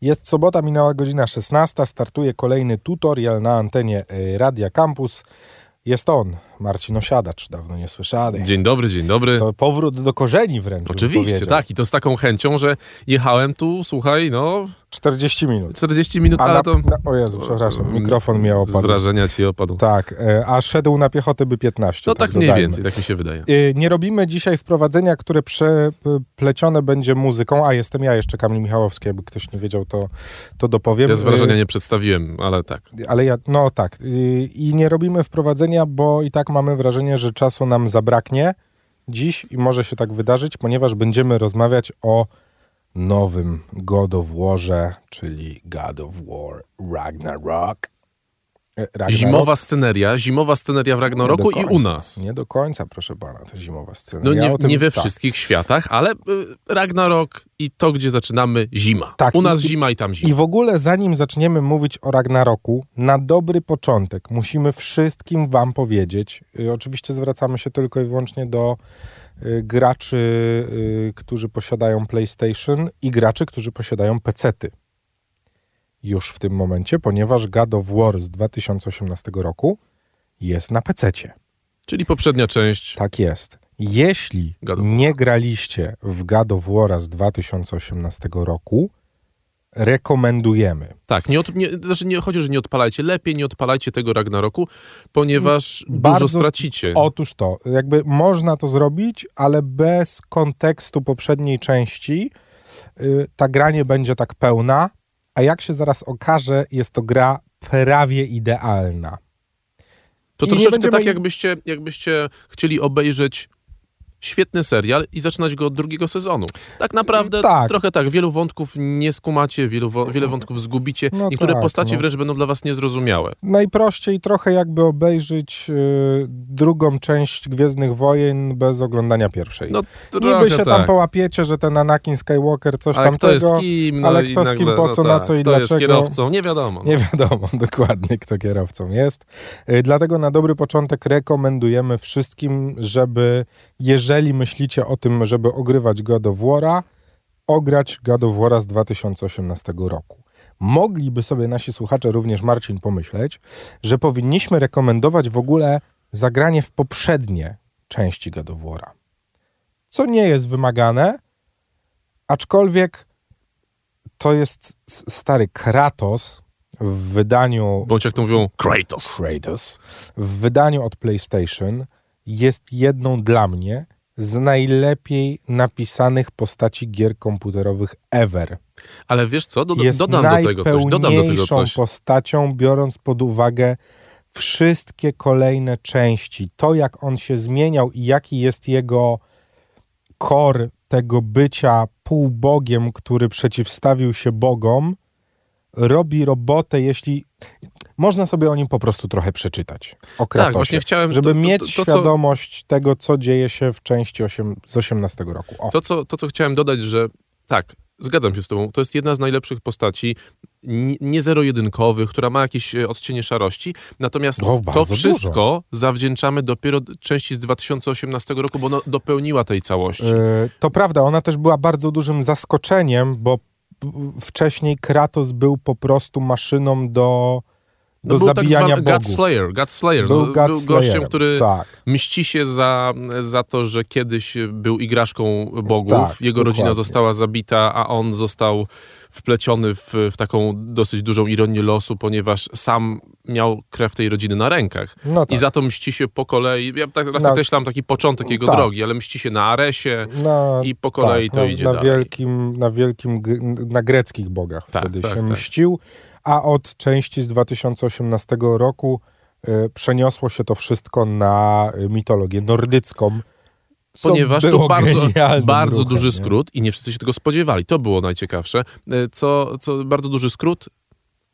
Jest sobota, minęła godzina 16, startuje kolejny tutorial na antenie y, Radia Campus. Jest on, Marcin Osiadacz, dawno nie słyszany. Dzień dobry, dzień dobry. To powrót do korzeni wręcz. Oczywiście, tak. I to z taką chęcią, że jechałem tu, słuchaj, no 40 minut. 40 minut, A ale na, to... na, o Jezu, przepraszam, mikrofon mi Z opadł. wrażenia ci opadł. Tak, e, a szedł na piechotę by 15. No tak mniej dodajmy. więcej, tak mi się wydaje. Y, Nie robimy dzisiaj wprowadzenia, które przeplecione będzie muzyką, a jestem ja jeszcze, Kamil Michałowski, jakby ktoś nie wiedział, to, to dopowiem. Ja z wrażenia Y, nie przedstawiłem, ale tak. Ale ja, no tak. I nie robimy wprowadzenia, bo i tak mamy wrażenie, że czasu nam zabraknie dziś i może się tak wydarzyć, ponieważ będziemy rozmawiać o nowym God of Warze, czyli God of War Ragnarok. Ragnarok? Zimowa sceneria, zimowa sceneria w Ragnaroku i u nas. Nie do końca, proszę pana, to zimowa scena. No nie, tym- nie we tak. wszystkich światach, ale y, Ragnarok i to, gdzie zaczynamy, zima. Tak, u nas i- zima i tam zima. I w ogóle zanim zaczniemy mówić o Ragnaroku, na dobry początek musimy wszystkim wam powiedzieć, y, oczywiście zwracamy się tylko i wyłącznie do y, graczy, którzy posiadają PlayStation i graczy, którzy posiadają pecety. Już w tym momencie, ponieważ God of War z 2018 roku jest na pececie. Czyli poprzednia część. Tak jest. Jeśli nie graliście w God of War z 2018 roku, rekomendujemy. Tak, nie, od, nie, znaczy nie chodzi, że nie odpalajcie. Lepiej nie odpalajcie tego Ragnaroku, ponieważ Bardzo- dużo stracicie. Otóż to, jakby można to zrobić, ale bez kontekstu poprzedniej części y, ta gra nie będzie tak pełna, a jak się zaraz okaże, jest to gra prawie idealna. To I troszeczkę tak, jakbyście, jakbyście chcieli obejrzeć świetny serial i zaczynać go od drugiego sezonu. Tak naprawdę Tak. trochę tak. Wielu wątków nie skumacie, wielu, wiele wątków zgubicie. No Niektóre tak, postacie no. wręcz będą dla was niezrozumiałe. Najprościej trochę jakby obejrzeć y, drugą część Gwiezdnych Wojen bez oglądania pierwszej. No Niby się tak. tam połapiecie, że ten Anakin Skywalker coś ale kto tamtego, jest kim, no ale kto z kim, nagle, po no co, na tak, co i kto jest dlaczego. kierowcą, nie wiadomo. No. Nie wiadomo dokładnie, kto kierowcą jest. Y, Dlatego na dobry początek rekomendujemy wszystkim, żeby, jeżeli myślicie o tym, żeby ogrywać God of War'a, ograć God of War'a z 2018 roku. Mogliby sobie nasi słuchacze, również Marcin, pomyśleć, że powinniśmy rekomendować w ogóle zagranie w poprzednie części God of War'a. Co nie jest wymagane, aczkolwiek to jest stary Kratos w wydaniu Bądź jak to mówią, Kratos. Kratos w wydaniu od PlayStation jest jedną dla mnie z najlepiej napisanych postaci gier komputerowych ever. Ale wiesz co, Doda- jest dodam do tego coś, dodam do tego coś. postacią, biorąc pod uwagę wszystkie kolejne części. To, jak on się zmieniał i jaki jest jego core tego bycia półbogiem, który przeciwstawił się bogom, robi robotę, jeśli... Można sobie o nim po prostu trochę przeczytać. O Kratosie, Tak, właśnie chciałem... żeby to, to, mieć to, co, świadomość tego, co dzieje się w części 8, z 18 roku. O. To co, to, co chciałem dodać, że tak, zgadzam się z tobą, to jest jedna z najlepszych postaci, nie, zero-jedynkowych, która ma jakieś e, odcienie szarości, natomiast O, to wszystko zawdzięczamy dopiero części z 2018 roku, bo ona dopełniła tej całości. E, To prawda, ona też była bardzo dużym zaskoczeniem, bo wcześniej Kratos był po prostu maszyną do, do No był tak zabijania zwany God. Slayer, God Slayer. Był no, God był gościem, który Tak. mści się za, za to, że kiedyś był igraszką bogów. Tak, Jego rodzina dokładnie. została zabita, a on został wpleciony w, w taką dosyć dużą ironię losu, ponieważ sam miał krew tej rodziny na rękach. No tak. I za to mści się po kolei, ja tak raz Na- określam taki początek jego Tak. drogi, ale mści się na Aresie na, i po kolei tak, to na, idzie na dalej. wielkim, na wielkim, na greckich bogach Tak, wtedy tak, się tak. mścił, a od części z 2018 roku y, przeniosło się to wszystko na y, mitologię nordycką. Ponieważ to bardzo, bardzo ruchem, duży nie? skrót i nie wszyscy się tego spodziewali. To było najciekawsze. E, Co, co bardzo duży skrót,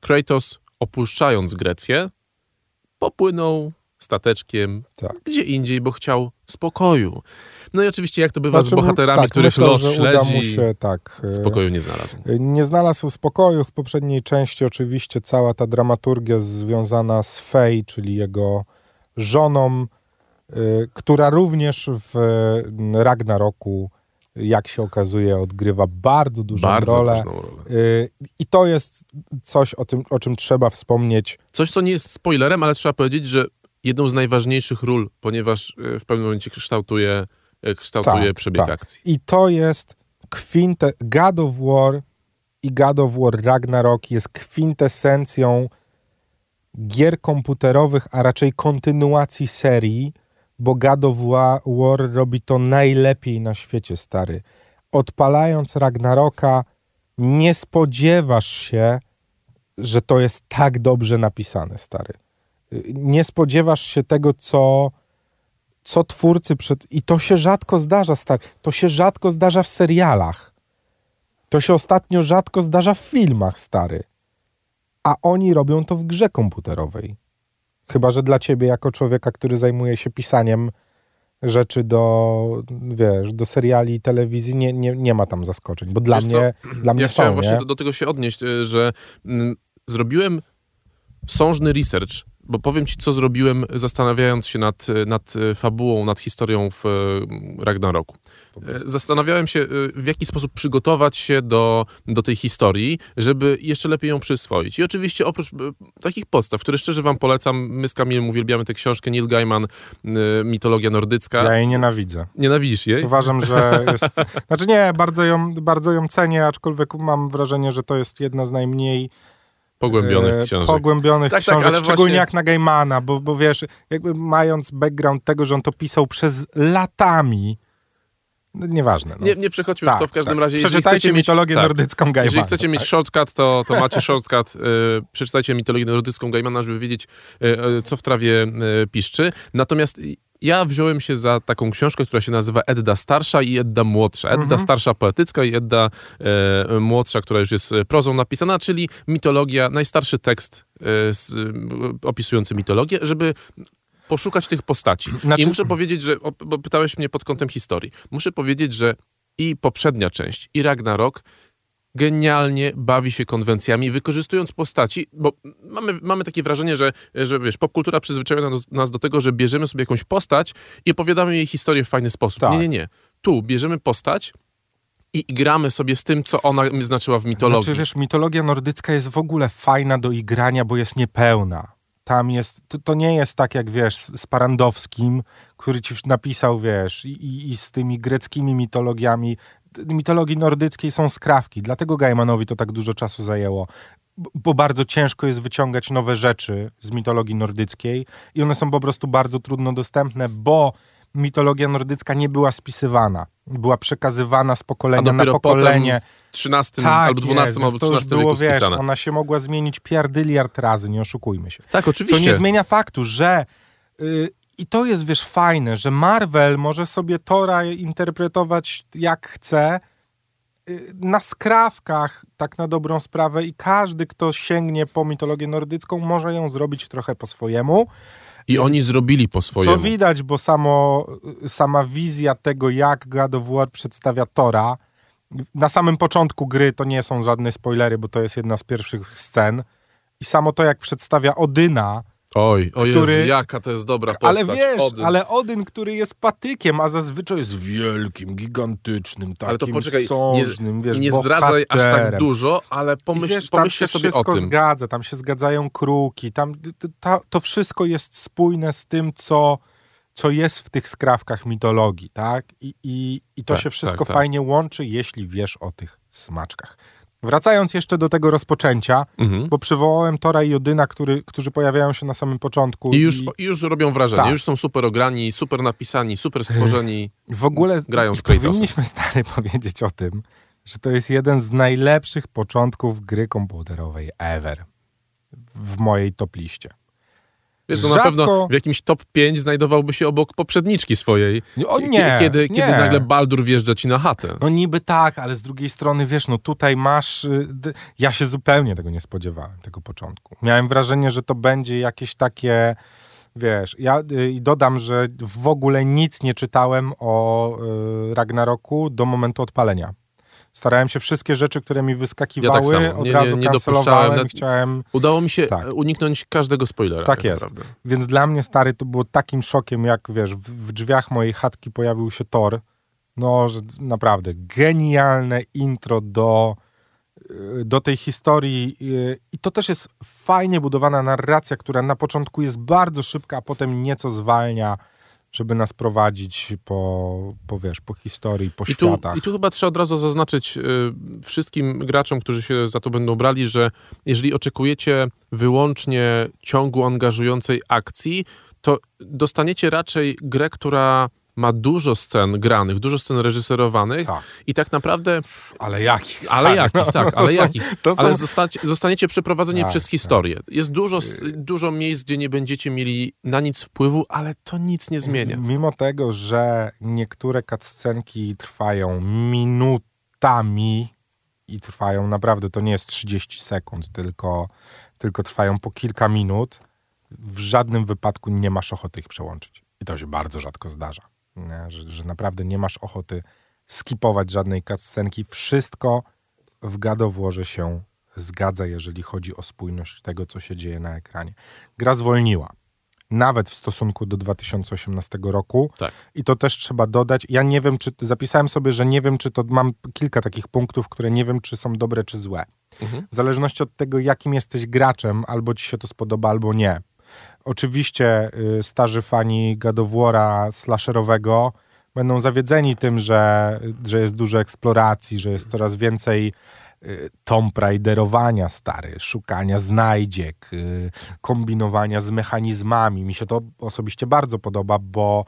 Kratos opuszczając Grecję, popłynął stateczkiem Tak. gdzie indziej, bo chciał spokoju. No i oczywiście jak to bywa Znaczy, z bohaterami, tak, których myślę, los śledzi, się, tak, y, spokoju nie znalazł. Nie znalazł spokoju. W poprzedniej części oczywiście cała ta dramaturgia związana z Fej, czyli jego żoną, y, która również w Ragnaroku jak się okazuje, odgrywa bardzo dużą Bardzo rolę. rolę. I to jest coś, o, tym, o czym trzeba wspomnieć. Coś, co nie jest spoilerem, ale trzeba powiedzieć, że jedną z najważniejszych ról, ponieważ y, w pewnym momencie kształtuje, y, kształtuje Tak, przebieg tak. akcji. I to jest kwinte... God of War i God of War Ragnarok jest kwintesencją gier komputerowych, a raczej kontynuacji serii, bo God of Wa- War robi to najlepiej na świecie, stary. Odpalając Ragnaroka, nie spodziewasz się, że to jest tak dobrze napisane, stary. Nie spodziewasz się tego, co, co twórcy przed... I to się rzadko zdarza, stary. To się rzadko zdarza w serialach. To się ostatnio rzadko zdarza w filmach, stary. A oni robią to w grze komputerowej. Chyba, że dla ciebie, jako człowieka, który zajmuje się pisaniem rzeczy do, wiesz, do seriali i telewizji, nie, nie, nie ma tam zaskoczeń. Bo dla Wiesz co? mnie, dla mnie Ja chciałem są, właśnie nie? do, do tego się odnieść, y, że mm, zrobiłem sążny research, bo powiem ci, co zrobiłem, zastanawiając się nad, nad fabułą, nad historią w y, Ragnaroku. Y, Zastanawiałem się, y, w jaki sposób przygotować się do, do tej historii, żeby jeszcze lepiej ją przyswoić. I oczywiście oprócz takich podstaw, które szczerze wam polecam, my z Kamilem uwielbiamy tę książkę, Neil Gaiman, Mitologia nordycka. Ja jej nienawidzę. Nienawidzisz jej? Uważam, że jest... Znaczy nie, bardzo ją, bardzo ją cenię, aczkolwiek mam wrażenie, że to jest jedna z najmniej Pogłębionych e, książek. pogłębionych Tak, tak, książek, ale szczególnie właśnie- jak na Gaimana, bo, bo wiesz, jakby mając background tego, że on to pisał przez latami, no, nieważne. No. Nie, nie przechodźmy tak, w to w każdym tak. razie. Przeczytajcie mieć- mitologię tak. nordycką Gaimana. Jeżeli chcecie mieć tak. shortcut, to, to macie shortcut. Yy, przeczytajcie mitologię nordycką Gaimana, żeby wiedzieć, yy, co w trawie yy, piszczy. Natomiast ja wziąłem się za taką książkę, która się nazywa Edda Starsza i Edda Młodsza. Edda Mhm. Starsza poetycka i Edda yy, Młodsza, która już jest yy, prozą napisana, czyli mitologia, najstarszy tekst z, yy, opisujący mitologię, żeby poszukać tych postaci. Znaczy- I muszę powiedzieć, że, bo pytałeś mnie pod kątem historii, muszę powiedzieć, że i poprzednia część, i Ragnarok genialnie bawi się konwencjami, wykorzystując postaci, bo mamy, mamy takie wrażenie, że, że wiesz, popkultura przyzwyczaja nas, nas do tego, że bierzemy sobie jakąś postać i opowiadamy jej historię w fajny sposób. Tak. Nie, nie, nie. Tu bierzemy postać i gramy sobie z tym, co ona znaczyła w mitologii. Znaczy, wiesz, mitologia nordycka jest w ogóle fajna do igrania, bo jest niepełna. Tam jest, to, to nie jest tak jak, wiesz, z Parandowskim, który ci napisał, wiesz, i, i z tymi greckimi mitologiami. Mitologii nordyckiej są skrawki, dlatego Gaimanowi to tak dużo czasu zajęło. Bo bardzo ciężko jest wyciągać nowe rzeczy z mitologii nordyckiej i one są po prostu bardzo trudno dostępne, bo mitologia nordycka nie była spisywana. Była przekazywana z pokolenia na pokolenie. w 13 Tak albo 12 jest, albo to już 13 było, wieku wiesz, ona się mogła zmienić pierdyliard razy, nie oszukujmy się. Tak, oczywiście. nie zmienia faktu, że y, i to jest, wiesz, fajne, że Marvel może sobie Tora interpretować jak chce y, na skrawkach, tak na dobrą sprawę i każdy, kto sięgnie po mitologię nordycką, może ją zrobić trochę po swojemu. I oni zrobili po swojemu. Co widać, bo samo, sama wizja tego, jak God of War przedstawia Tora, na samym początku gry to nie są żadne spoilery, bo to jest jedna z pierwszych scen. I samo to, jak przedstawia Odyna, Oj, o Jezu, który- jaka to jest dobra postać. ale wiesz, Odyn. ale Odyn, który jest patykiem, a zazwyczaj jest wielkim, gigantycznym, takim Ale to poczekaj, sążnym, wiesz, nie zdradzaj aż tak bohaterem. dużo, ale I pomyśl, wiesz, tam pomyślcie się sobie o wszystko tym. zgadza, tam się zgadzają kruki, tam ta, to wszystko jest spójne z tym, co, co jest w tych skrawkach mitologii, tak? I, i, i to Tak, się wszystko tak, tak. fajnie łączy, jeśli wiesz o tych smaczkach. Wracając jeszcze do tego rozpoczęcia, Mhm. bo przywołałem Tora i Odyna, który, którzy pojawiają się na samym początku. I już, i już robią wrażenie, Tak. już są super ograni, super napisani, super stworzeni. W ogóle Grają z Kratosem. powinniśmy stary powiedzieć o tym, że to jest jeden z najlepszych początków gry komputerowej ever w mojej top liście. Wiesz, no na Rzadko- pewno w jakimś top 5 znajdowałby się obok poprzedniczki swojej. O Kie- nie, kiedy, nie. kiedy nagle Baldur wjeżdża ci na chatę. No niby tak, ale z drugiej strony, wiesz, no tutaj masz... y, Ja się zupełnie tego nie spodziewałem, tego początku. Miałem wrażenie, że to będzie jakieś takie... Wiesz, ja y, i dodam, że w ogóle nic nie czytałem o y, Ragnaroku do momentu odpalenia. Starałem się wszystkie rzeczy, które mi wyskakiwały, Ja tak od Nie- nie- razu nie kancelowałem dopuszczałem. i chciałem... Udało mi się Tak. uniknąć każdego spoilera. Tak jest. naprawdę. Więc dla mnie, stary, to było takim szokiem, jak wiesz, w, w drzwiach mojej chatki pojawił się Thor no, że naprawdę genialne intro do, y, do tej historii. y, I to też jest fajnie budowana narracja, która na początku jest bardzo szybka, a potem nieco zwalnia, żeby nas prowadzić po, po wiesz, po historii, po I tu, światach. I tu chyba trzeba od razu zaznaczyć y, wszystkim graczom, którzy się za to będą brali, że jeżeli oczekujecie wyłącznie ciągu angażującej akcji, to dostaniecie raczej grę, która ma dużo scen granych, dużo scen reżyserowanych Tak, i tak naprawdę, ale jakich? ale stary? jakich, No, tak, ale są- jakich, są, ale zostacie, zostaniecie przeprowadzeni Tak, przez tak. historię. Jest dużo, s- dużo miejsc, gdzie nie będziecie mieli na nic wpływu, ale to nic nie zmienia. Mimo tego, że niektóre cutscenki trwają minutami i trwają naprawdę, to nie jest 30 sekund, tylko, tylko trwają po kilka minut, w żadnym wypadku nie masz ochoty ich przełączyć. I to się bardzo rzadko zdarza? Że, że naprawdę nie masz ochoty skipować żadnej cutscenki. Wszystko w gadowłoże się zgadza, jeżeli chodzi o spójność tego, co się dzieje na ekranie. Gra zwolniła. Nawet w stosunku do 2018 roku. Tak. I to też trzeba dodać. Ja nie wiem, czy zapisałem sobie, że nie wiem, czy to mam kilka takich punktów, które nie wiem, czy są dobre, czy złe. Mhm. W zależności od tego, jakim jesteś graczem, albo ci się to spodoba, albo nie. Oczywiście y, starzy fani gadowłora slasherowego będą zawiedzeni tym, że, że jest dużo eksploracji, że jest coraz więcej y, Tomb Raiderowania stary, szukania znajdziek, y, kombinowania z mechanizmami. Mi się to osobiście bardzo podoba, bo,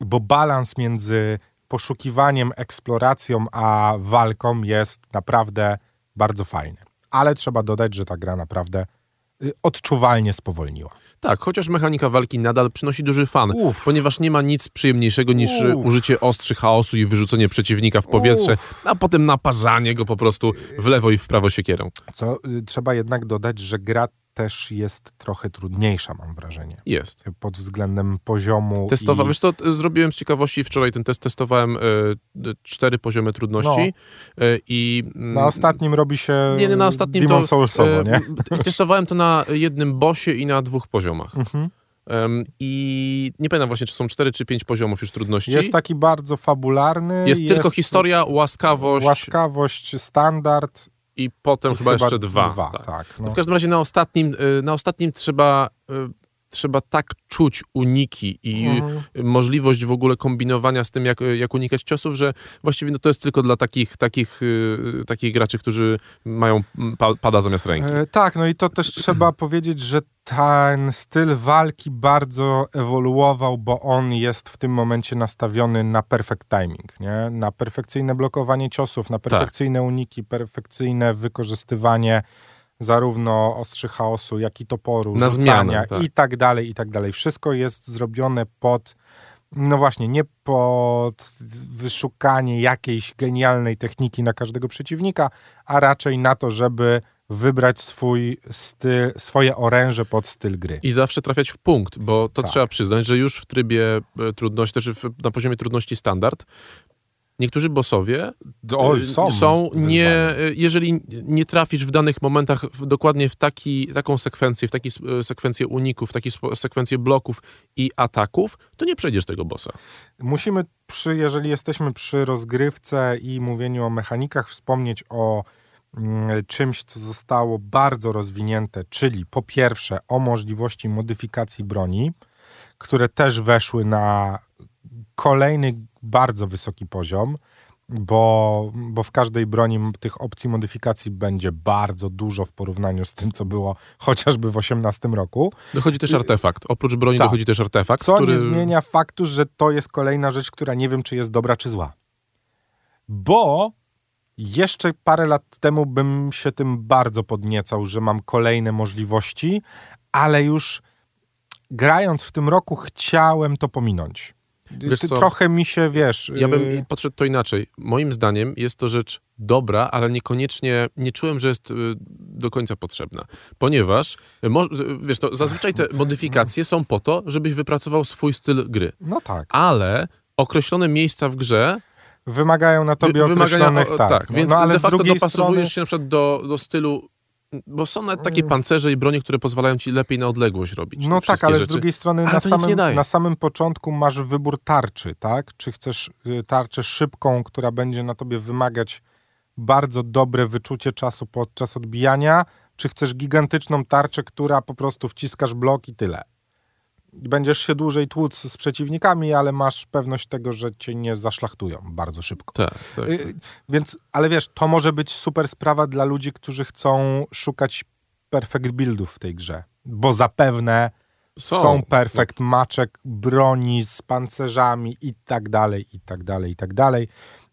bo balans między poszukiwaniem, eksploracją, a walką jest naprawdę bardzo fajny. Ale trzeba dodać, że ta gra naprawdę odczuwalnie spowolniła. Tak, chociaż mechanika walki nadal przynosi duży fan, Uff. ponieważ nie ma nic przyjemniejszego niż e, Uff. użycie ostrzy chaosu i wyrzucenie przeciwnika w powietrze, a potem naparzanie go po prostu w lewo i w prawo siekierą. Co y, trzeba jednak dodać, że gra też jest trochę trudniejsza, mam wrażenie. Jest. Pod względem poziomu. Testowa- i... Wiesz co, t- zrobiłem z ciekawości wczoraj ten test, testowałem d- cztery poziomy trudności e, i... mm, Na ostatnim robi się Nie, nie, na ostatnim Demon to... Soulsowo, e, nie? t- Testowałem to na jednym bossie i na dwóch poziomach. Mhm. I nie pamiętam właśnie, czy są cztery czy pięć poziomów już trudności. Jest taki bardzo fabularny. Jest tylko historia, łaskawość Łaskawość, standard. I potem chyba, jeszcze dwa. Dwa, tak. tak. No no. w każdym razie na ostatnim, y, na ostatnim trzeba, y, trzeba tak czuć uniki i Mhm. możliwość w ogóle kombinowania z tym, jak, jak unikać ciosów, że właściwie no, to jest tylko dla takich, takich, y, takich graczy, którzy mają pa, pada zamiast ręki. E, tak, no i to też trzeba powiedzieć, że ten styl walki bardzo ewoluował, bo on jest w tym momencie nastawiony na perfect timing, nie? Na perfekcyjne blokowanie ciosów, Tak. na perfekcyjne uniki, perfekcyjne wykorzystywanie zarówno ostrzy chaosu, jak i toporu, Na rzucania zmianę, tak. i tak dalej, i tak dalej. Wszystko jest zrobione pod no właśnie, nie pod wyszukanie jakiejś genialnej techniki na każdego przeciwnika, a raczej na to, żeby wybrać swój styl, swoje oręże pod styl gry. I zawsze trafiać w punkt, bo to Tak. trzeba przyznać, że już w trybie e, trudności, też na poziomie trudności standard, niektórzy bossowie O, y, są, nie, wyzwania. y, jeżeli nie trafisz w danych momentach w, dokładnie w taki, taką sekwencję, w taką sekwencję uników, w taką sekwencję bloków i ataków, to nie przejdziesz tego bossa. Musimy, przy, jeżeli jesteśmy przy rozgrywce i mówieniu o mechanikach, wspomnieć o mm, czymś, co zostało bardzo rozwinięte, czyli po pierwsze o możliwości modyfikacji broni, które też weszły na kolejny bardzo wysoki poziom, bo, bo w każdej broni tych opcji modyfikacji będzie bardzo dużo w porównaniu z tym, co było chociażby w 18 roku. Dochodzi też artefakt. Oprócz broni Tak. dochodzi też artefakt, Co który... nie zmienia faktu, że to jest kolejna rzecz, która nie wiem, czy jest dobra, czy zła. Bo jeszcze parę lat temu bym się tym bardzo podniecał, że mam kolejne możliwości, ale już grając w tym roku chciałem to pominąć. Wiesz Ty- co? Trochę mi się, wiesz... Ja bym yy, podszedł to inaczej. Moim zdaniem jest to rzecz dobra, ale niekoniecznie, nie czułem, że jest y, do końca potrzebna. Ponieważ, y, y, wiesz, to zazwyczaj te modyfikacje są po to, żebyś wypracował swój styl gry. No tak. Ale określone miejsca w grze Wymagają na tobie wymagają, określonych... o, tak, tak no, więc no, ale de facto dopasowujesz strony... się na przykład do, do stylu Bo są nawet takie pancerze i bronie, które pozwalają ci lepiej na odległość robić. No tak, ale rzeczy. z drugiej strony na samym, na na samym początku masz wybór tarczy, tak? Czy chcesz y, tarczę szybką, która będzie na tobie wymagać bardzo dobre wyczucie czasu podczas odbijania, czy chcesz gigantyczną tarczę, która po prostu wciskasz blok i tyle. Będziesz się dłużej tłuc z przeciwnikami, ale masz pewność tego, że cię nie zaszlachtują bardzo szybko. Tak, tak, y, tak. Więc, ale wiesz, to może być super sprawa dla ludzi, którzy chcą szukać perfect buildów w tej grze. Bo zapewne są, są perfect maczek broni z pancerzami i tak dalej, i tak dalej, i tak dalej.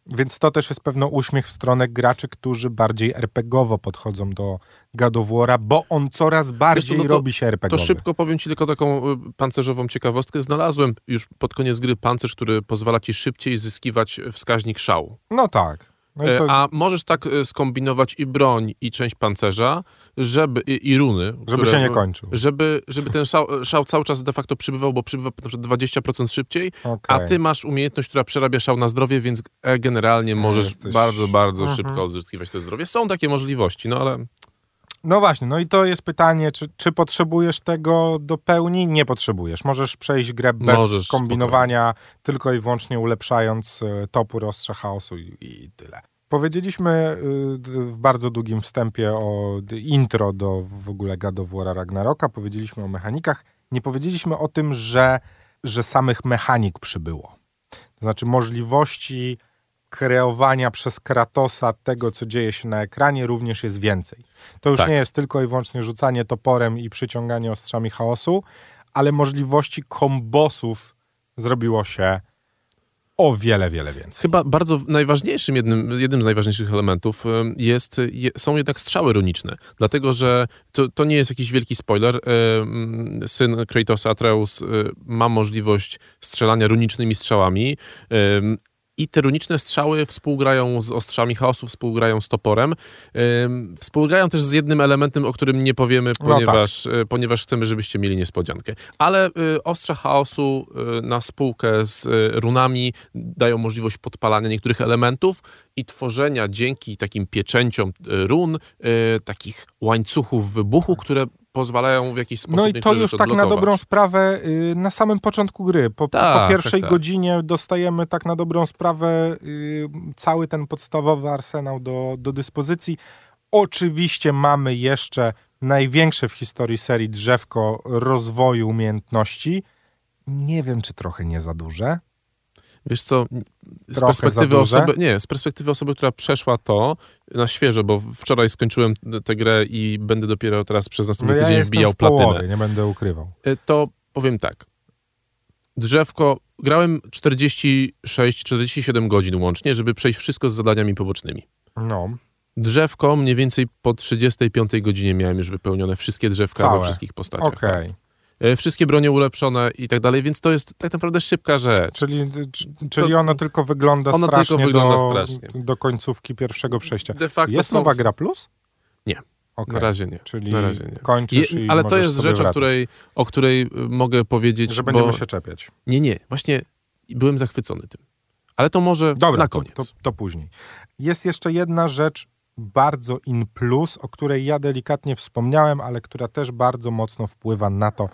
Więc to też jest pewno uśmiech w stronę graczy, którzy bardziej RPGowo podchodzą do War'a, bo on coraz bardziej no to, robi się RPGowy. To szybko powiem ci tylko taką y, pancerzową ciekawostkę. Znalazłem już pod koniec gry pancerz, który pozwala ci szybciej zyskiwać wskaźnik szału. No tak. No e, to... A możesz tak e, skombinować i broń, i część pancerza, żeby, i, i runy. Żeby które, się nie kończył. Żeby, żeby ten szał, szał, cały czas de facto przybywał, bo przybywa na przykład 20% szybciej, okay. a ty masz umiejętność, która przerabia szał na zdrowie, więc e, generalnie możesz Jesteś... bardzo, bardzo mhm. szybko odzyskiwać to zdrowie. Są takie możliwości, no ale... No właśnie, no i to jest pytanie, czy, czy potrzebujesz tego do pełni? Nie potrzebujesz. Możesz przejść grę bez Możesz, kombinowania, spokojnie. tylko i wyłącznie ulepszając e, topór ostrza chaosu i, i tyle. Powiedzieliśmy y, w bardzo długim wstępie o intro do w ogóle God of War Ragnaroka, powiedzieliśmy o mechanikach, nie powiedzieliśmy o tym, że, że samych mechanik przybyło. To znaczy możliwości kreowania przez Kratosa tego, co dzieje się na ekranie, również jest więcej. To już tak. nie jest tylko i wyłącznie rzucanie toporem i przyciąganie ostrzami chaosu, ale możliwości kombosów zrobiło się o wiele, wiele więcej. Chyba bardzo najważniejszym, jednym, jednym z najważniejszych elementów jest, są jednak strzały runiczne. Dlatego, że to, to nie jest jakiś wielki spoiler. Syn Kratosa Atreus ma możliwość strzelania runicznymi strzałami i te runiczne strzały współgrają z ostrzami chaosu, współgrają z toporem. Współgrają też z jednym elementem, o którym nie powiemy, ponieważ, no tak. yy, ponieważ chcemy, żebyście mieli niespodziankę. Ale yy, ostrza chaosu y, na spółkę z y, runami dają możliwość podpalania niektórych elementów i tworzenia dzięki takim pieczęciom y, run takich łańcuchów wybuchu, które pozwalają w jakiś sposób No i to już tak na dobrą sprawę y, na samym początku gry. Po, tak, po pierwszej tak, tak. godzinie dostajemy tak na dobrą sprawę y, cały ten podstawowy arsenał do, do dyspozycji. Oczywiście mamy jeszcze największe w historii serii drzewko rozwoju umiejętności. Nie wiem, czy trochę nie za duże. Wiesz co, z perspektywy osoby, nie, z perspektywy osoby, która przeszła to na świeżo, bo wczoraj skończyłem tę grę i będę dopiero teraz przez następny no ja tydzień wbijał w platynę. Połowie, nie będę ukrywał. E, to powiem tak. Drzewko, grałem 46-47 godzin łącznie, żeby przejść wszystko z zadaniami pobocznymi. No. Drzewko mniej więcej po 35 godzinie miałem już wypełnione wszystkie drzewka Całe. we wszystkich postaciach. Okej. Okay. Tak. E, wszystkie bronie ulepszone i tak dalej, więc to jest tak naprawdę szybka rzecz. Czyli, czyli to, ono tylko wygląda ono strasznie, tylko wygląda do, strasznie do końcówki pierwszego przejścia. De facto jest są... nowa gra plus? Nie. Okay. Na razie nie. Czyli na razie nie. kończysz Je, i Ale to jest rzecz, o której, o której y, mogę powiedzieć. Że będziemy się czepiać. Nie, nie. Właśnie byłem zachwycony tym. Ale to może Dobra, na koniec. To, to, to później. Jest jeszcze jedna rzecz bardzo in plus, o której ja delikatnie wspomniałem, ale która też bardzo mocno wpływa na to,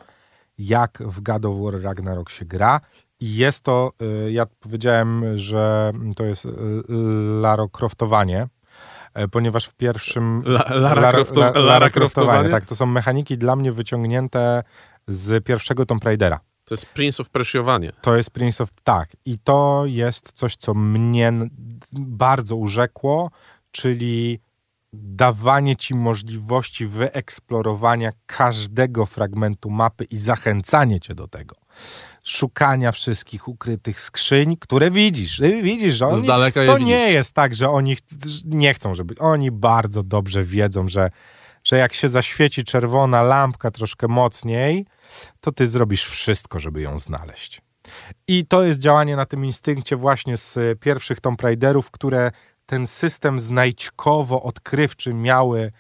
jak w God of War Ragnarok się gra. I jest to, y, ja powiedziałem, że to jest y, Lara Croftowanie, e, ponieważ w pierwszym... La, Lara, Lara, Crofto, Lara, Lara Croftowanie, tak. To są mechaniki dla mnie wyciągnięte z pierwszego Tomb Raidera. To jest Prince of Persiowanie. To jest Prince of... Tak. I to jest coś, co mnie bardzo urzekło, czyli dawanie ci możliwości wyeksplorowania każdego fragmentu mapy i zachęcanie cię do tego. Szukania wszystkich ukrytych skrzyń, które widzisz. Widzisz, że oni, to nie jest tak, że oni nie chcą, żeby. Oni bardzo dobrze wiedzą, że, że jak się zaświeci czerwona lampka troszkę mocniej, to ty zrobisz wszystko, żeby ją znaleźć. I to jest działanie na tym instynkcie właśnie z pierwszych Tomb Raiderów, które ten system znajdźkowo-odkrywczy miały,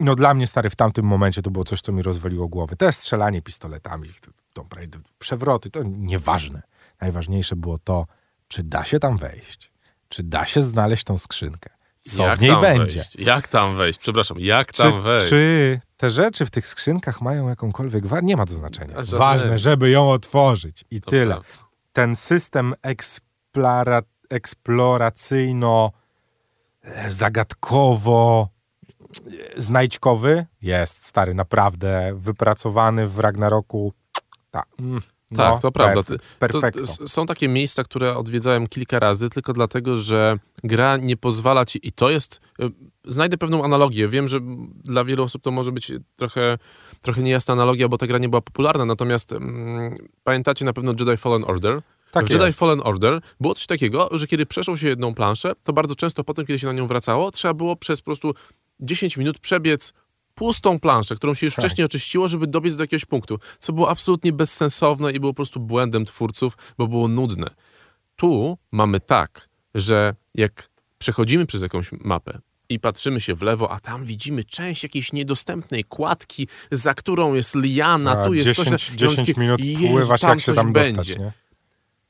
no dla mnie stary w tamtym momencie to było coś, co mi rozwaliło głowę. To jest strzelanie pistoletami, to, przewroty, to nieważne. Najważniejsze było to, czy da się tam wejść, czy da się znaleźć tą skrzynkę, co jak w niej tam będzie. Wejść? Jak tam wejść? Przepraszam, jak tam Czy, wejść? czy te rzeczy w tych skrzynkach mają jakąkolwiek wartość? Nie ma to znaczenia. Ważne, żeby ją otworzyć i To tyle. prawda. Ten system eksplora, eksploracyjno e, zagadkowo e, znajdźkowy jest stary, naprawdę wypracowany w Ragnaroku. Tak, mm, Tak, no, to prawda. To, s- są takie miejsca, które odwiedzałem kilka razy, tylko dlatego, że gra nie pozwala ci, i to jest, y, znajdę pewną analogię, wiem, że dla wielu osób to może być trochę, trochę niejasna analogia, bo ta gra nie była popularna, natomiast mm, pamiętacie na pewno Jedi Fallen Order? Tak w Jedi jest. Fallen Order było coś takiego, że kiedy przeszło się jedną planszę, to bardzo często potem, kiedy się na nią wracało, trzeba było przez po prostu 10 minut przebiec pustą planszę, którą się już Tak. wcześniej oczyściło, żeby dobiec do jakiegoś punktu, co było absolutnie bezsensowne i było po prostu błędem twórców, bo było nudne. Tu mamy tak, że jak przechodzimy przez jakąś mapę i patrzymy się w lewo, a tam widzimy część jakiejś niedostępnej kładki, za którą jest liana, A tu jest 10, coś... i on 10 taki, minut pływasz, jak się coś tam będzie. dostać, nie?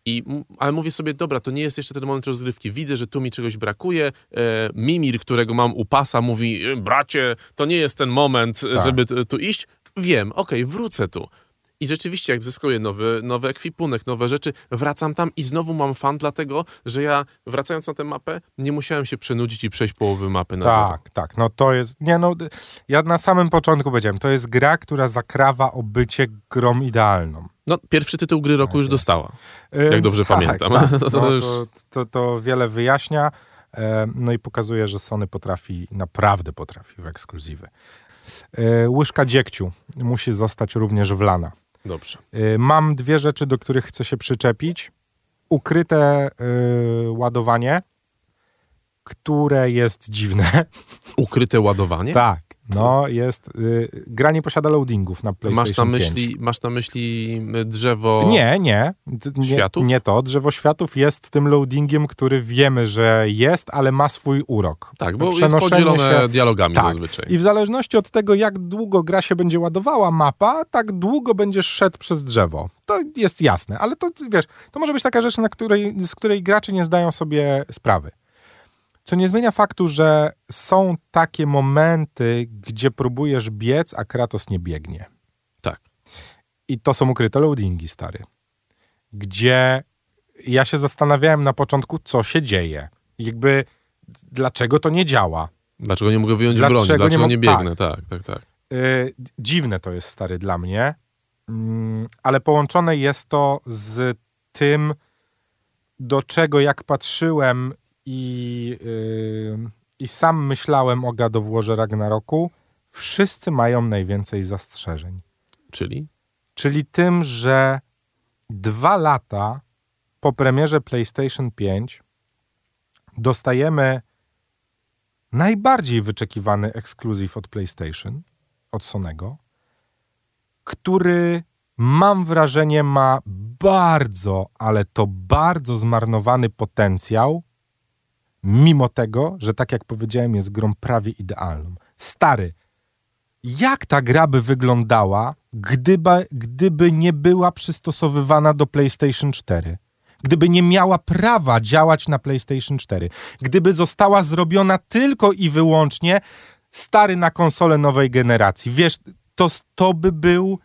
I, ale mówię sobie, dobra, to nie jest jeszcze ten moment rozgrywki. Widzę, że tu mi czegoś brakuje. E, Mimir, którego mam u pasa, mówi, "E, bracie, to nie jest ten moment, Tak. żeby tu iść. Wiem, okej, wrócę tu. I rzeczywiście, jak zyskuję nowy, nowy ekwipunek, nowe rzeczy, wracam tam i znowu mam fan, dlatego, że ja wracając na tę mapę, nie musiałem się przenudzić i przejść połowy mapy na zero. Tak, tak. No to jest. Nie, no. Ja na samym początku powiedziałem, to jest gra, która zakrawa o bycie grą idealną. No, pierwszy tytuł gry roku już jest. dostała. Jak dobrze pamiętam. Tak, To no, to, to, to wiele wyjaśnia. e, No i pokazuje, że Sony potrafi, naprawdę potrafi w ekskluzywy. E, Łyżka dziegciu musi zostać również wlana. Dobrze. E, Mam dwie rzeczy, do których chcę się przyczepić. Ukryte e, ładowanie, które jest dziwne. Ukryte ładowanie? Tak. No, jest. Y, gra nie posiada loadingów na PlayStation Masz na, 5. myśli, masz na myśli drzewo... Nie, nie. Nie. Światów? Nie to. Drzewo światów jest tym loadingiem, który wiemy, że jest, ale ma swój urok. Tak, To bo jest podzielone się- dialogami Tak. zazwyczaj. I w zależności od tego, jak długo gra się będzie ładowała mapa, tak długo będziesz szedł przez drzewo. To jest jasne, ale to wiesz, to może być taka rzecz, na której, z której gracze nie zdają sobie sprawy. Co nie zmienia faktu, że są takie momenty, gdzie próbujesz biec, a Kratos nie biegnie. Tak. I to są ukryte loadingi, stary. Gdzie ja się zastanawiałem na początku, co się dzieje. Jakby, dlaczego to nie działa. Dlaczego nie mogę wyjąć Dlaczego broni? nie Dlaczego mo- nie, biegnę? Tak, tak, tak. Y, dziwne to jest, stary, dla mnie, Mm, ale połączone jest to z tym, do czego jak patrzyłem i, y, i sam myślałem o God of Warze Ragnaroku, wszyscy mają najwięcej zastrzeżeń. Czyli? Czyli tym, że dwa lata po premierze PlayStation 5 dostajemy najbardziej wyczekiwany ekskluzyw od PlayStation, od Sonego, który mam wrażenie ma bardzo, ale to bardzo zmarnowany potencjał, mimo tego, że tak jak powiedziałem, jest grą prawie idealną. Stary, jak ta gra by wyglądała, gdyby, gdyby nie była przystosowywana do PlayStation 4? Gdyby nie miała prawa działać na PlayStation 4? Gdyby została zrobiona tylko i wyłącznie stary na konsolę nowej generacji? Wiesz, to, to by był.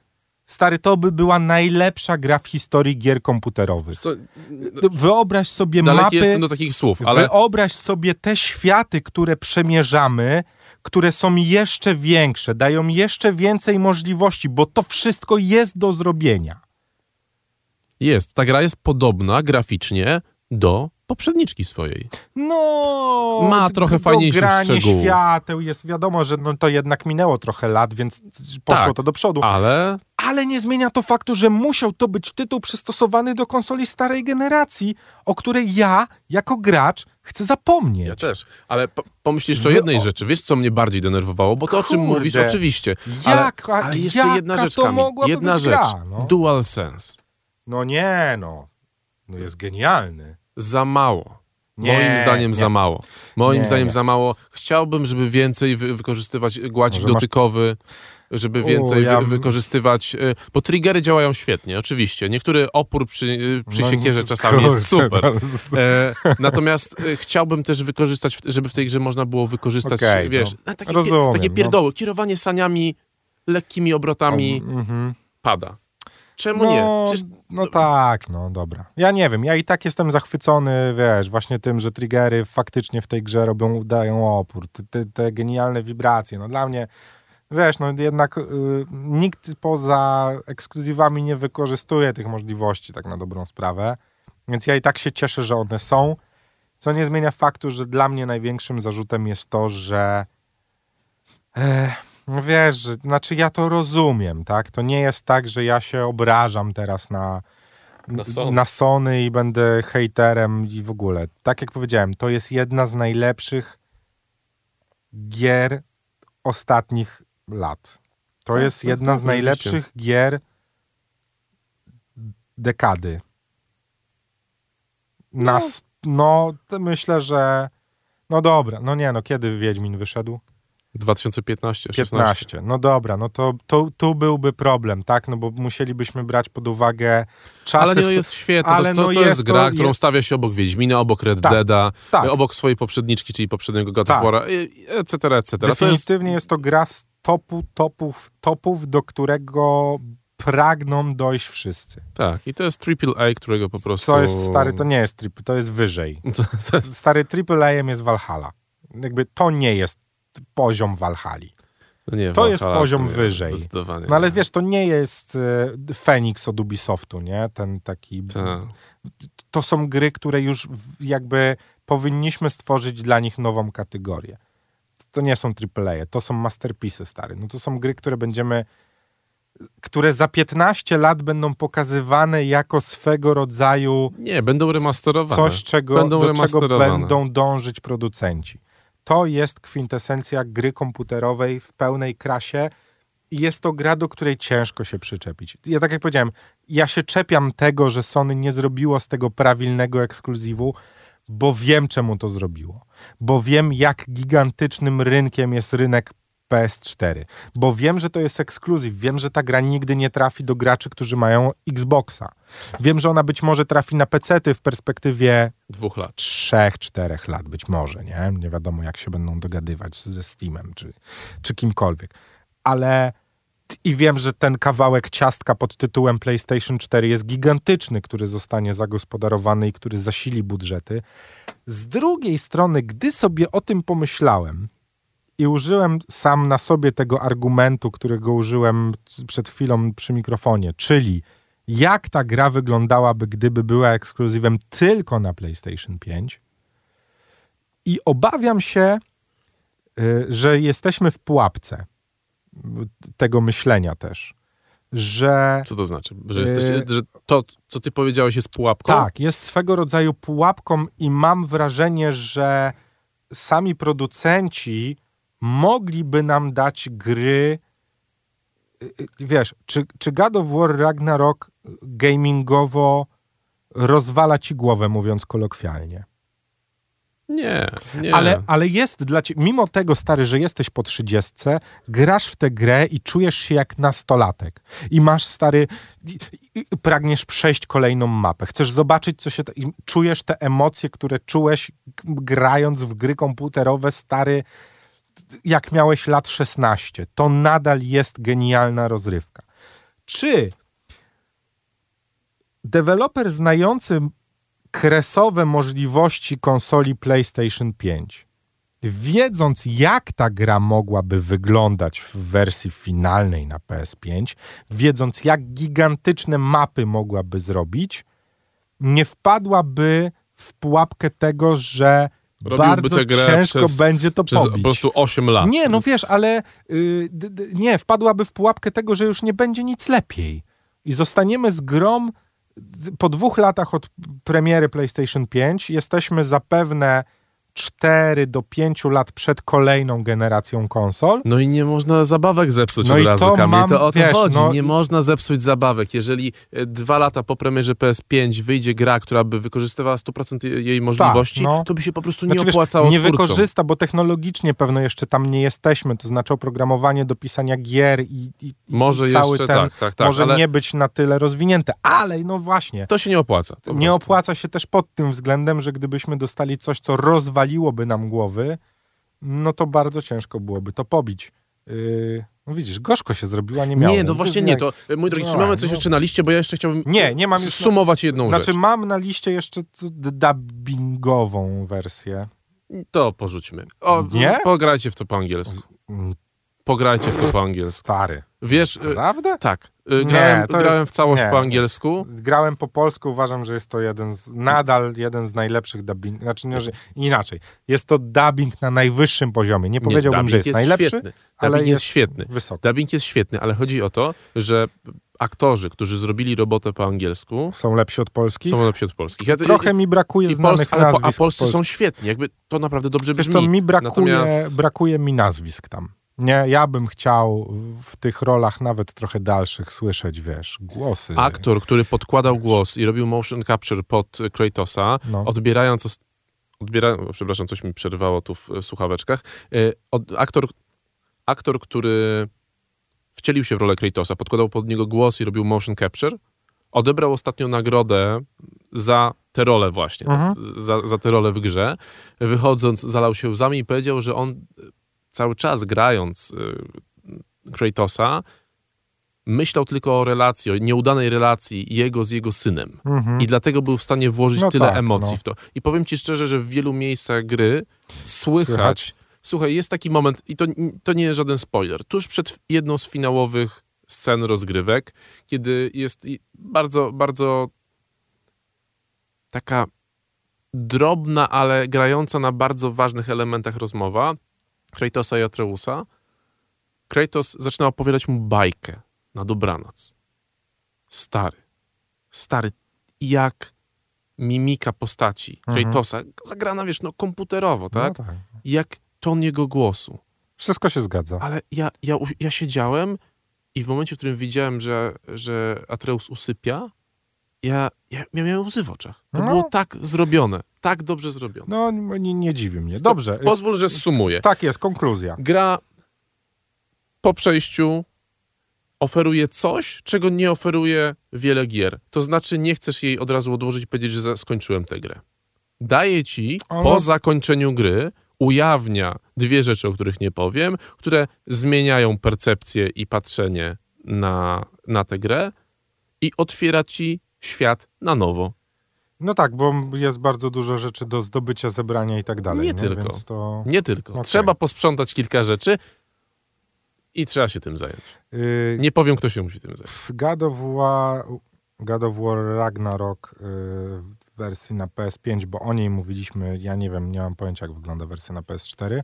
Stary, to by była najlepsza gra w historii gier komputerowych. Co, Wyobraź sobie mapy. jestem do takich słów, ale Wyobraź sobie te światy, które przemierzamy, które są jeszcze większe, dają jeszcze więcej możliwości, bo to wszystko jest do zrobienia. jest. Ta gra jest podobna graficznie do poprzedniczki swojej. No, Ma trochę granie szczegółów. świateł jest wiadomo, że no, to jednak minęło trochę lat, więc poszło Tak. to do przodu. Ale Ale nie zmienia to faktu, że musiał to być tytuł przystosowany do konsoli starej generacji, o której ja, jako gracz, chcę zapomnieć. ja też. Ale po, pomyśl jeszcze o jednej o- rzeczy. Wiesz, co mnie bardziej denerwowało? Bo to, o czym Kurde. mówisz, oczywiście. Ale, Jaka, ale jeszcze jaka jedna rzecz, to Kamil. Jedna rzecz. gra, no? DualSense. No nie, no. No jest genialny. Za mało. Nie, Moim zdaniem nie. za mało. Moim Nie, zdaniem nie. za mało. Chciałbym, żeby więcej wy wykorzystywać gładzik Może masz- dotykowy, żeby U, więcej ja- wy wykorzystywać... y, Bo triggery działają świetnie, oczywiście. Niektóry opór przy, y, przy No, siekierze no, czasami jest super. no. E, natomiast e, chciałbym też wykorzystać, żeby w tej grze można było wykorzystać, Okej, wiesz, no. takie, Rozumiem, takie no. pierdoły. Kierowanie saniami, lekkimi obrotami Mhm. pada. Czemu nie? Przecież no tak, no dobra. Ja nie wiem, ja i tak jestem zachwycony, wiesz, właśnie tym, że triggery faktycznie w tej grze robią, dają opór. Te, te, te genialne wibracje. No dla mnie, wiesz, no jednak y, nikt poza ekskluzywami nie wykorzystuje tych możliwości, tak na dobrą sprawę. Więc ja i tak się cieszę, że one są. Co nie zmienia faktu, że dla mnie największym zarzutem jest to, że e, wiesz, że, znaczy ja to rozumiem, tak? To nie jest tak, że ja się obrażam teraz na, Na Sony. na Sony i będę hejterem i w ogóle. Tak jak powiedziałem, to jest jedna z najlepszych gier ostatnich lat. To Tak, jest tak, jedna z najlepszych gier dekady. Nas, no, to myślę, że no dobra, no nie, no kiedy Wiedźmin wyszedł? 2015, 16. 15. No dobra, no to, to tu byłby problem, tak? No bo musielibyśmy brać pod uwagę czasy. Ale to- jest świetne. ale to, to, no to jest jest gra, to- którą jest- stawia się obok Wiedźmina, obok Red Tak, Deada, tak. obok swojej poprzedniczki, czyli poprzedniego God Tak. of etc., etc. To jest, Definitywnie jest to gra z topu, topów, topów, do którego pragną dojść wszyscy. tak, i to jest AAA, którego po prostu... Co jest stary, to nie jest triple, to jest wyżej. To, to jest... Stary triple A jest Valhalla. Jakby to nie jest poziom Valhali. No nie, To jest Valhalla poziom nie, wyżej. No ale wiesz, to nie jest e, Phoenix od Ubisoftu, nie? Ten taki... Tak. To są gry, które już jakby powinniśmy stworzyć dla nich nową kategorię. To nie są AAA, to są masterpiece stary. No to są gry, które będziemy które za 15 lat będą pokazywane jako swego rodzaju Nie, będą remasterowane. coś, czego, Będą do czego będą dążyć producenci. To jest kwintesencja gry komputerowej w pełnej krasie jest to gra, do której ciężko się przyczepić. Ja tak jak powiedziałem, ja się czepiam tego, że Sony nie zrobiło z tego prawilnego ekskluzywu, bo wiem, czemu to zrobiło. Bo wiem, jak gigantycznym rynkiem jest rynek PS4. Bo wiem, że to jest ekskluzyw. Wiem, że ta gra nigdy nie trafi do graczy, którzy mają Xboxa. Wiem, że ona być może trafi na PC-ty w perspektywie Dwóch lat. trzech, czterech lat być może, nie? Nie wiadomo, jak się będą dogadywać ze Steamem czy, czy kimkolwiek. Ale i wiem, że ten kawałek ciastka pod tytułem PlayStation 4 jest gigantyczny, który zostanie zagospodarowany i który zasili budżety. Z drugiej strony, gdy sobie o tym pomyślałem i użyłem sam na sobie tego argumentu, którego użyłem przed chwilą przy mikrofonie, czyli jak ta gra wyglądałaby, gdyby była ekskluzywem tylko na PlayStation 5. I obawiam się, y, że jesteśmy w pułapce tego myślenia też, że Co to znaczy? Że, jesteś, Yy. że to, co ty powiedziałeś, jest pułapką? tak, jest swego rodzaju pułapką i mam wrażenie, że sami producenci mogliby nam dać gry. y, y, Wiesz, czy, czy God of War Ragnarok gamingowo rozwala ci głowę, mówiąc kolokwialnie? Nie, nie. Ale, ale jest dla ciebie, mimo tego, stary, że jesteś po trzydziestce, grasz w tę grę i czujesz się jak nastolatek. I masz, stary, i, i, pragniesz przejść kolejną mapę. Chcesz zobaczyć, co się... ta- i czujesz te emocje, które czułeś grając w gry komputerowe, stary, jak miałeś lat 16. To nadal jest genialna rozrywka. Czy deweloper znający kresowe możliwości konsoli PlayStation 5, wiedząc jak ta gra mogłaby wyglądać w wersji finalnej na PS5, wiedząc jak gigantyczne mapy mogłaby zrobić, nie wpadłaby w pułapkę tego, że Robiłby bardzo ciężko przez- będzie to Przez pobić. po prostu 8 lat. Nie, no wiesz, ale y, d, d, nie, wpadłaby w pułapkę tego, że już nie będzie nic lepiej. I zostaniemy z grom po dwóch latach od premiery PlayStation 5. Jesteśmy zapewne 4 do 5 lat przed kolejną generacją konsol. No i nie można zabawek zepsuć No od razu, to mam, to o to wiesz, chodzi. no nie można zepsuć zabawek. Jeżeli e, dwa lata po premierze PS5 wyjdzie gra, która by wykorzystywała 100% je- jej możliwości, no. to by się po prostu nie Znaczy, wiesz, opłacało nie twórcom. wykorzysta, bo technologicznie pewno jeszcze tam nie jesteśmy, to znaczy oprogramowanie do pisania gier i, i, Może i cały jeszcze ten tak, tak, tak. może ale nie być na tyle rozwinięte, ale no właśnie, to się nie opłaca. nie opłaca się też pod tym względem, że gdybyśmy dostali coś, co rozwaliłoby nam głowy, no to bardzo ciężko byłoby to pobić. Yy, no widzisz, gorzko się zrobiła, nie miałem. Nie, no właśnie nie. To, e, mój drogi, czy No, mamy coś no. jeszcze na liście, bo ja jeszcze chciałbym Nie, nie mam na- sumować jedną Znaczy rzecz. mam na liście jeszcze dubbingową wersję. To porzućmy. O, Nie? Pograjcie w to po angielsku. Mm, Pograjcie w to po angielsku. Stary. Wiesz, e, Prawda? tak, Nie, grałem, to grałem jest- w całość nie. po angielsku. Grałem po polsku, uważam, że jest to jeden z, nadal jeden z najlepszych dubbing, znaczy nie, że inaczej. Jest to dubbing na najwyższym poziomie. Nie powiedziałbym, dubbing że jest, najlepszy, Świetny. ale Dubbing jest, jest świetny. wysoki. Dubbing jest świetny, ale chodzi o to, że aktorzy, którzy zrobili robotę po angielsku, Są lepsi od polskich. są lepsi od polskich. Ja Trochę mi brakuje znanych ale po, nazwisk. A polscy są świetni, jakby to naprawdę dobrze Wiesz brzmi. co, mi brakuje, Natomiast- brakuje mi nazwisk tam. Nie, ja bym chciał w tych rolach nawet trochę dalszych słyszeć, wiesz, głosy. Aktor, który podkładał głos i robił motion capture pod Kratosa, No. odbierając... Odbiera... Przepraszam, coś mi przerwało tu w, w słuchaweczkach. E, Od, aktor, aktor, który wcielił się w rolę Kratosa, podkładał pod niego głos i robił motion capture, odebrał ostatnią nagrodę za tę rolę właśnie, Mhm. za, za tę rolę w grze. Wychodząc, zalał się łzami i powiedział, że on cały czas grając y, Kratosa myślał tylko o relacji, o nieudanej relacji jego z jego synem. Mhm. I dlatego był w stanie włożyć No tyle tak, emocji no. w to. I powiem ci szczerze, że w wielu miejscach gry słychać, Słychać. słuchaj, jest taki moment, i to, to nie jest żaden spoiler, tuż przed jedną z finałowych scen rozgrywek, kiedy jest bardzo, bardzo taka drobna, ale grająca na bardzo ważnych elementach rozmowa Kratosa i Atreusa, Kratos zaczyna opowiadać mu bajkę na dobranoc. Stary, stary, jak mimika postaci Mhm. Kratosa, zagrana, wiesz, no komputerowo, tak? No tak. Jak ton jego głosu. Wszystko się zgadza. Ale ja, ja, ja siedziałem i w momencie, w którym widziałem, że, że Atreus usypia, ja, ja, ja miałem łzy w oczach. To No. było tak zrobione, tak dobrze zrobione. No, nie, nie dziwi mnie. Dobrze. Pozwól, że zsumuję. Tak jest, konkluzja. Gra po przejściu oferuje coś, czego nie oferuje wiele gier. To znaczy nie chcesz jej od razu odłożyć i powiedzieć, że skończyłem tę grę. Daje ci Ono- po zakończeniu gry, ujawnia dwie rzeczy, o których nie powiem, które zmieniają percepcję i patrzenie na, na tę grę i otwiera ci świat na nowo. No tak, bo jest bardzo dużo rzeczy do zdobycia, zebrania i tak dalej. Nie tylko. Więc to, Nie tylko. Okej. Trzeba posprzątać kilka rzeczy i trzeba się tym zająć. yy, Nie powiem, kto się musi tym zająć. God of War, God of War Ragnarok yy, w wersji na PS5, bo o niej mówiliśmy, ja nie wiem, nie mam pojęcia jak wygląda wersja na PS4.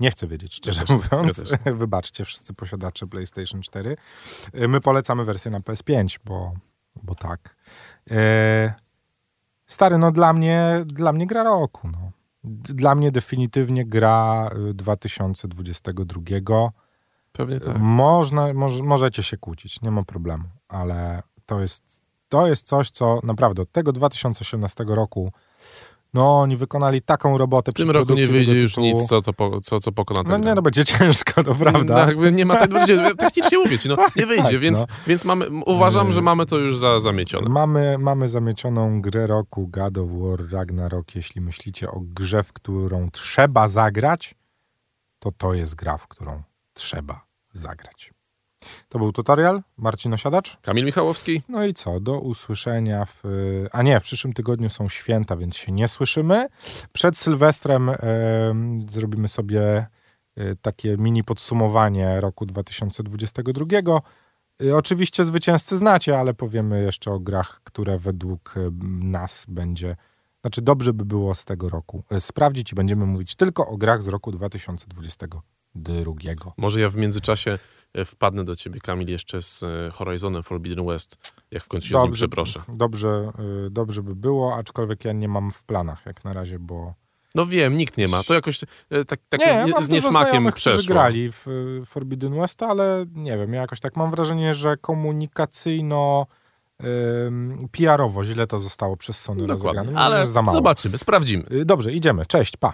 Nie chcę wiedzieć, szczerze Ja nie, mówiąc. ja Wybaczcie, wszyscy posiadacze PlayStation 4. Yy, My polecamy wersję na PS5, bo, bo tak. Yy, stary, no dla mnie, dla mnie gra roku. No. Dla mnie definitywnie gra y, 2022. Pewnie tak. Można, moż, możecie się kłócić, nie ma problemu, ale to jest, to jest coś, co naprawdę od tego 2018 roku, no oni wykonali taką robotę W tym roku nie wyjdzie już nic, co, to po, co, co pokona No nie, no będzie ciężko, to prawda. jakby nie ma tak, będzie, technicznie mówię ci, no nie wyjdzie, Tak, więc, no. więc mamy, uważam, Yy. że mamy to już za, zamiecione. Mamy, mamy zamiecioną grę roku God of War Ragnarok. Jeśli myślicie o grze, w którą trzeba zagrać, to to jest gra, w którą trzeba zagrać. To był tutorial. Marcin Osiadacz. Kamil Michałowski, No i co? Do usłyszenia w. A nie, w przyszłym tygodniu są święta, więc się nie słyszymy. Przed Sylwestrem em, zrobimy sobie e, takie mini podsumowanie roku 2022. E, Oczywiście zwycięzcy znacie, ale powiemy jeszcze o grach, które według nas będzie. Znaczy, dobrze by było z tego roku e, sprawdzić i będziemy mówić tylko o grach z roku 2022. może ja w międzyczasie e, wpadnę do ciebie, Kamil, jeszcze z e, Horizonem Forbidden West, jak w końcu się z nim przeproszę. Dobrze, y, dobrze by było, aczkolwiek ja nie mam w planach jak na razie, bo No wiem, nikt nie ma. To jakoś e, tak, tak nie, z, z niesmakiem przeszło. grali w Forbidden West, ale nie wiem, ja jakoś tak mam wrażenie, że komunikacyjno PR-owo źle to zostało przez Sony Dokładnie, rozegrane. ale za mało. zobaczymy, sprawdzimy. Dobrze, idziemy. Cześć, pa.